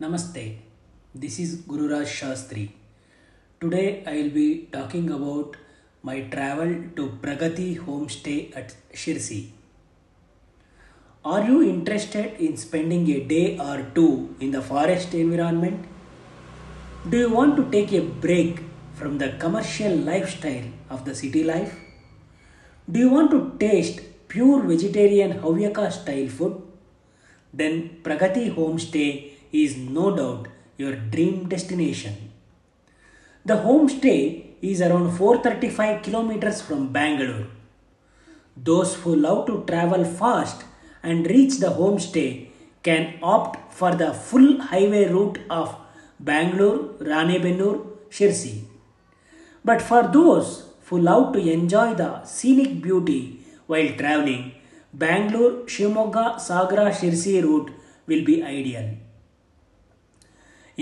Namaste. This is Gururaj Shastri. Today I will be talking about my travel to Pragati homestay at Shirsi. Are you interested in spending a day or two in the forest environment? Do you want to take a break from the commercial lifestyle of the city life? Do you want to taste pure vegetarian Havyaka style food? Then Pragati Homestay is no doubt your dream destination. The homestay is around 435 kilometers from Bangalore. Those who love to travel fast and reach the homestay can opt for the full highway route of Bangalore, Ranebennur, Shirsi. But for those who love to enjoy the scenic beauty while traveling, Bangalore, Shimoga, Sagra, Shirsi route will be ideal.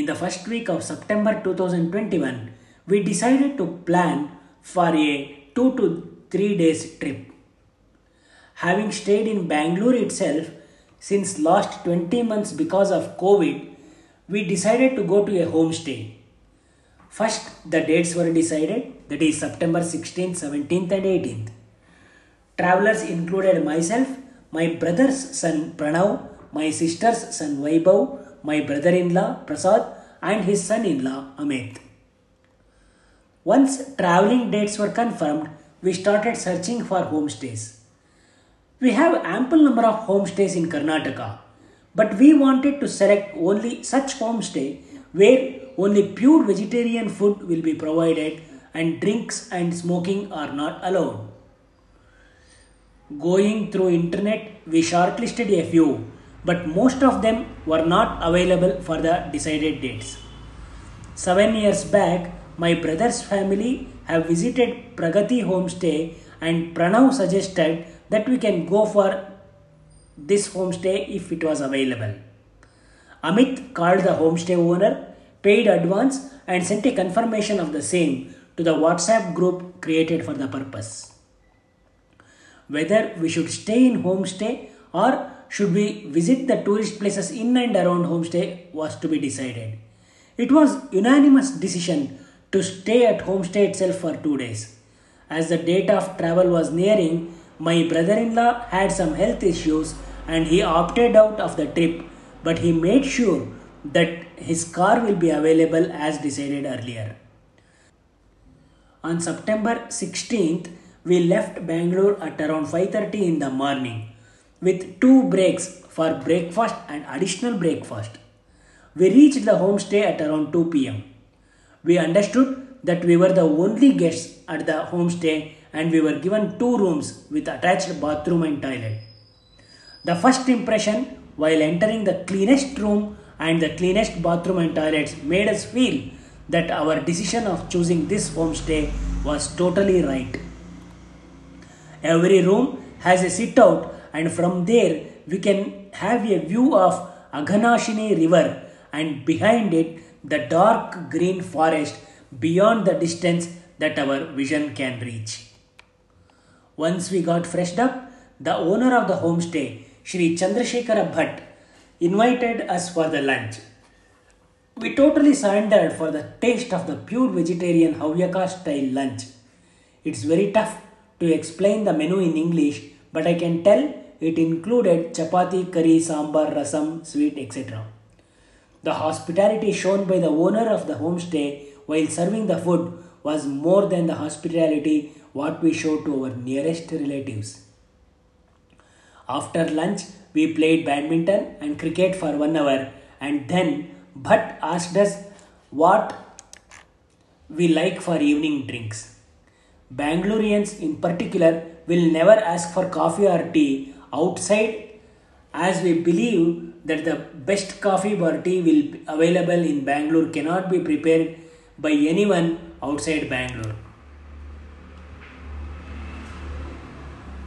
In the first week of September 2021, we decided to plan for a 2 to 3 days trip. Having stayed in Bangalore itself since last 20 months because of COVID, we decided to go to a homestay. First, the dates were decided that is September 16th, 17th, and 18th. Travelers included myself, my brother's son Pranav, my sister's son Vaibhav, my brother in law Prasad, and his son in law Amit. Once traveling dates were confirmed, we started searching for homestays. We have ample number of homestays in Karnataka, but we wanted to select only such homestay where only pure vegetarian food will be provided and drinks and smoking are not allowed. Going through internet, we shortlisted a few, but most of them were not available for the decided dates. Seven years back, my brother's family have visited Pragati homestay and Pranav suggested that we can go for this homestay if it was available. Amit called the homestay owner, paid advance and sent a confirmation of the same to the WhatsApp group created for the purpose. Whether we should stay in homestay or should we visit the tourist places in and around homestay was to be decided. It was unanimous decision to stay at homestay itself for 2 days. As the date of travel was nearing, my brother-in-law had some health issues and he opted out of the trip but he made sure that his car will be available as decided earlier. On September 16th, we left Bangalore at around 5:30 in the morning with two breaks for breakfast and additional breakfast. We reached the homestay at around 2 pm. We understood that we were the only guests at the homestay and we were given two rooms with attached bathroom and toilet. The first impression while entering the cleanest room and the cleanest bathroom and toilets made us feel that our decision of choosing this homestay was totally right. Every room has a sit out and from there we can have a view of Aghanashini river and behind it the dark green forest beyond the distance that our vision can reach. Once we got freshed up, the owner of the homestay, Shri Chandrasekhara Bhatt, invited us for the lunch. We totally surrendered for the taste of the pure vegetarian Havyaka style lunch. It's very tough to explain the menu in English, but I can tell it included chapati, curry, sambar, rasam, sweet, etc. The hospitality shown by the owner of the homestay while serving the food was more than the hospitality what we showed to our nearest relatives. After lunch, we played badminton and cricket for one hour, and then Bhatt asked us what we like for evening drinks. Bangaloreans in particular will never ask for coffee or tea outside as we believe that the best coffee or tea will be available in Bangalore cannot be prepared by anyone outside Bangalore.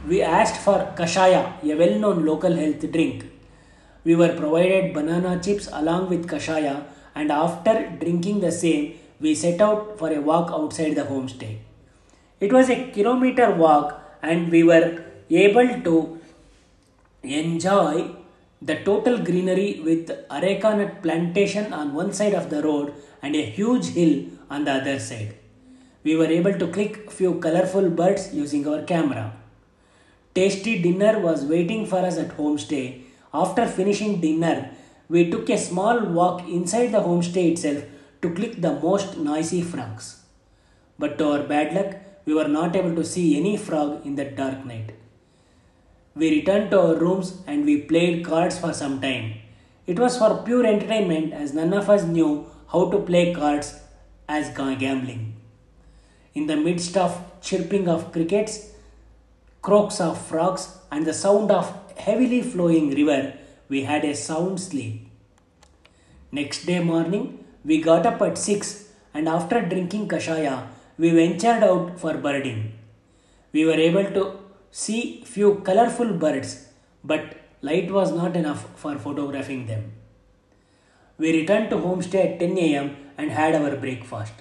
We asked for Kashaya, a well known local health drink. We were provided banana chips along with Kashaya, and after drinking the same, we set out for a walk outside the homestay. It was a kilometer walk, and we were able to enjoy The total greenery with areca nut plantation on one side of the road and a huge hill on the other side. We were able to click few colorful birds using our camera. Tasty dinner was waiting for us at homestay. After finishing dinner, we took a small walk inside the homestay itself to click the most noisy frogs. But to our bad luck, we were not able to see any frog in that dark night. We returned to our rooms and we played cards for some time. It was for pure entertainment as none of us knew how to play cards as gambling. In the midst of chirping of crickets, croaks of frogs, and the sound of heavily flowing river, we had a sound sleep. Next day morning, we got up at 6 and after drinking kashaya, we ventured out for birding. We were able to see few colorful birds, but light was not enough for photographing them. We returned to homestay at 10 am and had our breakfast.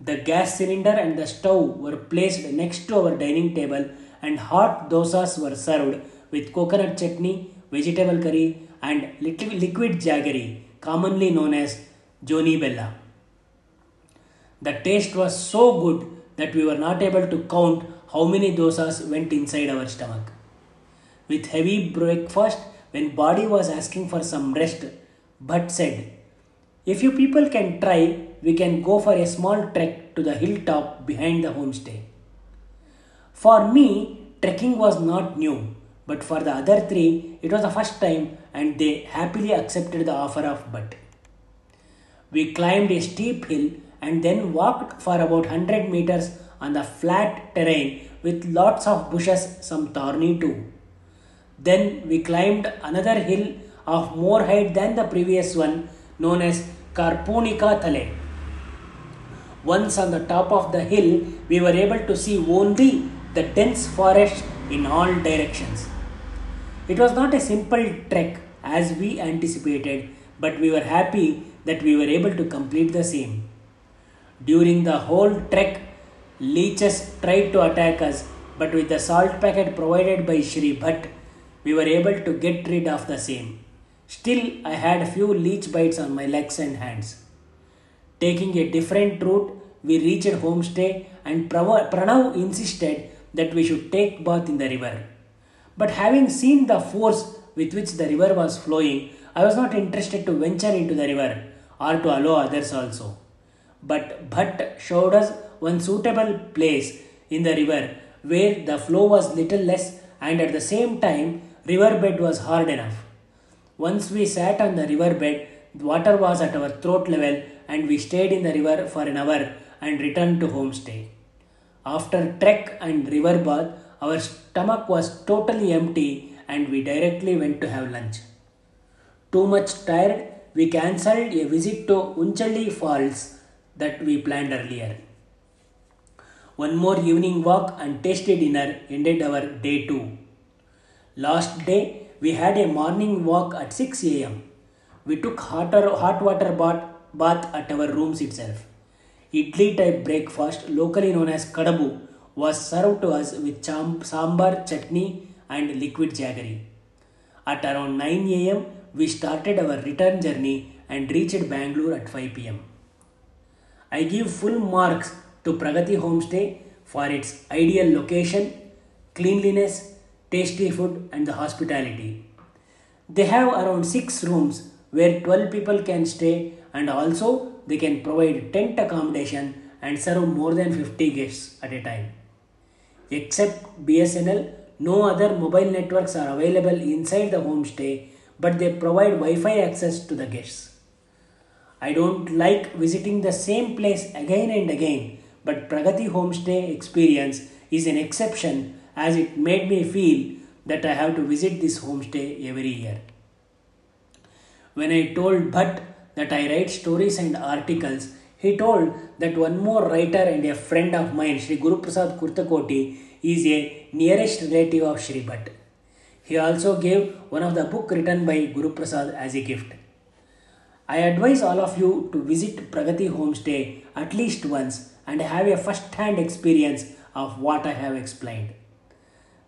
The gas cylinder and the stove were placed next to our dining table and hot dosas were served with coconut chutney, vegetable curry and little liquid jaggery, commonly known as Joni Bella. The taste was so good that we were not able to count how many dosas went inside our stomach. With heavy breakfast, when body was asking for some rest, but said, If you people can try, we can go for a small trek to the hilltop behind the homestay. For me, trekking was not new, but for the other three, it was the first time and they happily accepted the offer of Bhatt. We climbed a steep hill and then walked for about 100 meters on the flat terrain with lots of bushes, some thorny too. Then we climbed another hill of more height than the previous one, known as Karpunika Thale. Once on the top of the hill, we were able to see only the dense forest in all directions. It was not a simple trek as we anticipated, but we were happy that we were able to complete the same. During the whole trek, leeches tried to attack us, but with the salt packet provided by Shri Bhatt, we were able to get rid of the same. Still, I had a few leech bites on my legs and hands. Taking a different route, we reached homestay and Pranav insisted that we should take bath in the river. But having seen the force with which the river was flowing, I was not interested to venture into the river or to allow others also. But Bhatt showed us one suitable place in the river where the flow was little less and at the same time riverbed was hard enough. Once we sat on the riverbed, water was at our throat level and we stayed in the river for an hour and returned to homestay. After trek and river bath, our stomach was totally empty and we directly went to have lunch. Too much tired, we cancelled a visit to Unchalli Falls that we planned earlier. One more evening walk and tasty dinner ended our day 2. Last day, we had a morning walk at 6 am. We took hot, water bath, bath at our rooms itself. Idli type breakfast, locally known as kadabu, was served to us with cham- sambar, chutney, and liquid jaggery. At around 9 am, we started our return journey and reached Bangalore at 5 pm. I give full marks to Pragati Homestay for its ideal location, cleanliness, tasty food, and the hospitality. They have around 6 rooms where 12 people can stay, and also they can provide tent accommodation and serve more than 50 guests at a time. Except BSNL, no other mobile networks are available inside the homestay, but they provide Wi Fi access to the guests. I don't like visiting the same place again and again, but Pragati Homestay experience is an exception as it made me feel that I have to visit this homestay every year. When I told Bhatt that I write stories and articles, he told that one more writer and a friend of mine, Sri Guru Prasad Kurtakoti, is a nearest relative of Sri Bhatt. He also gave one of the book written by Guru Prasad as a gift. I advise all of you to visit Pragati Homestay at least once and have a first hand experience of what I have explained.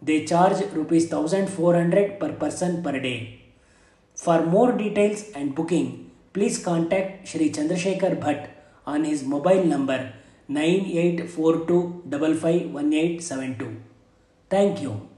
They charge rupees 1400 per person per day. For more details and booking, please contact Shri Chandrasekhar Bhatt on his mobile number 9842551872. Thank you.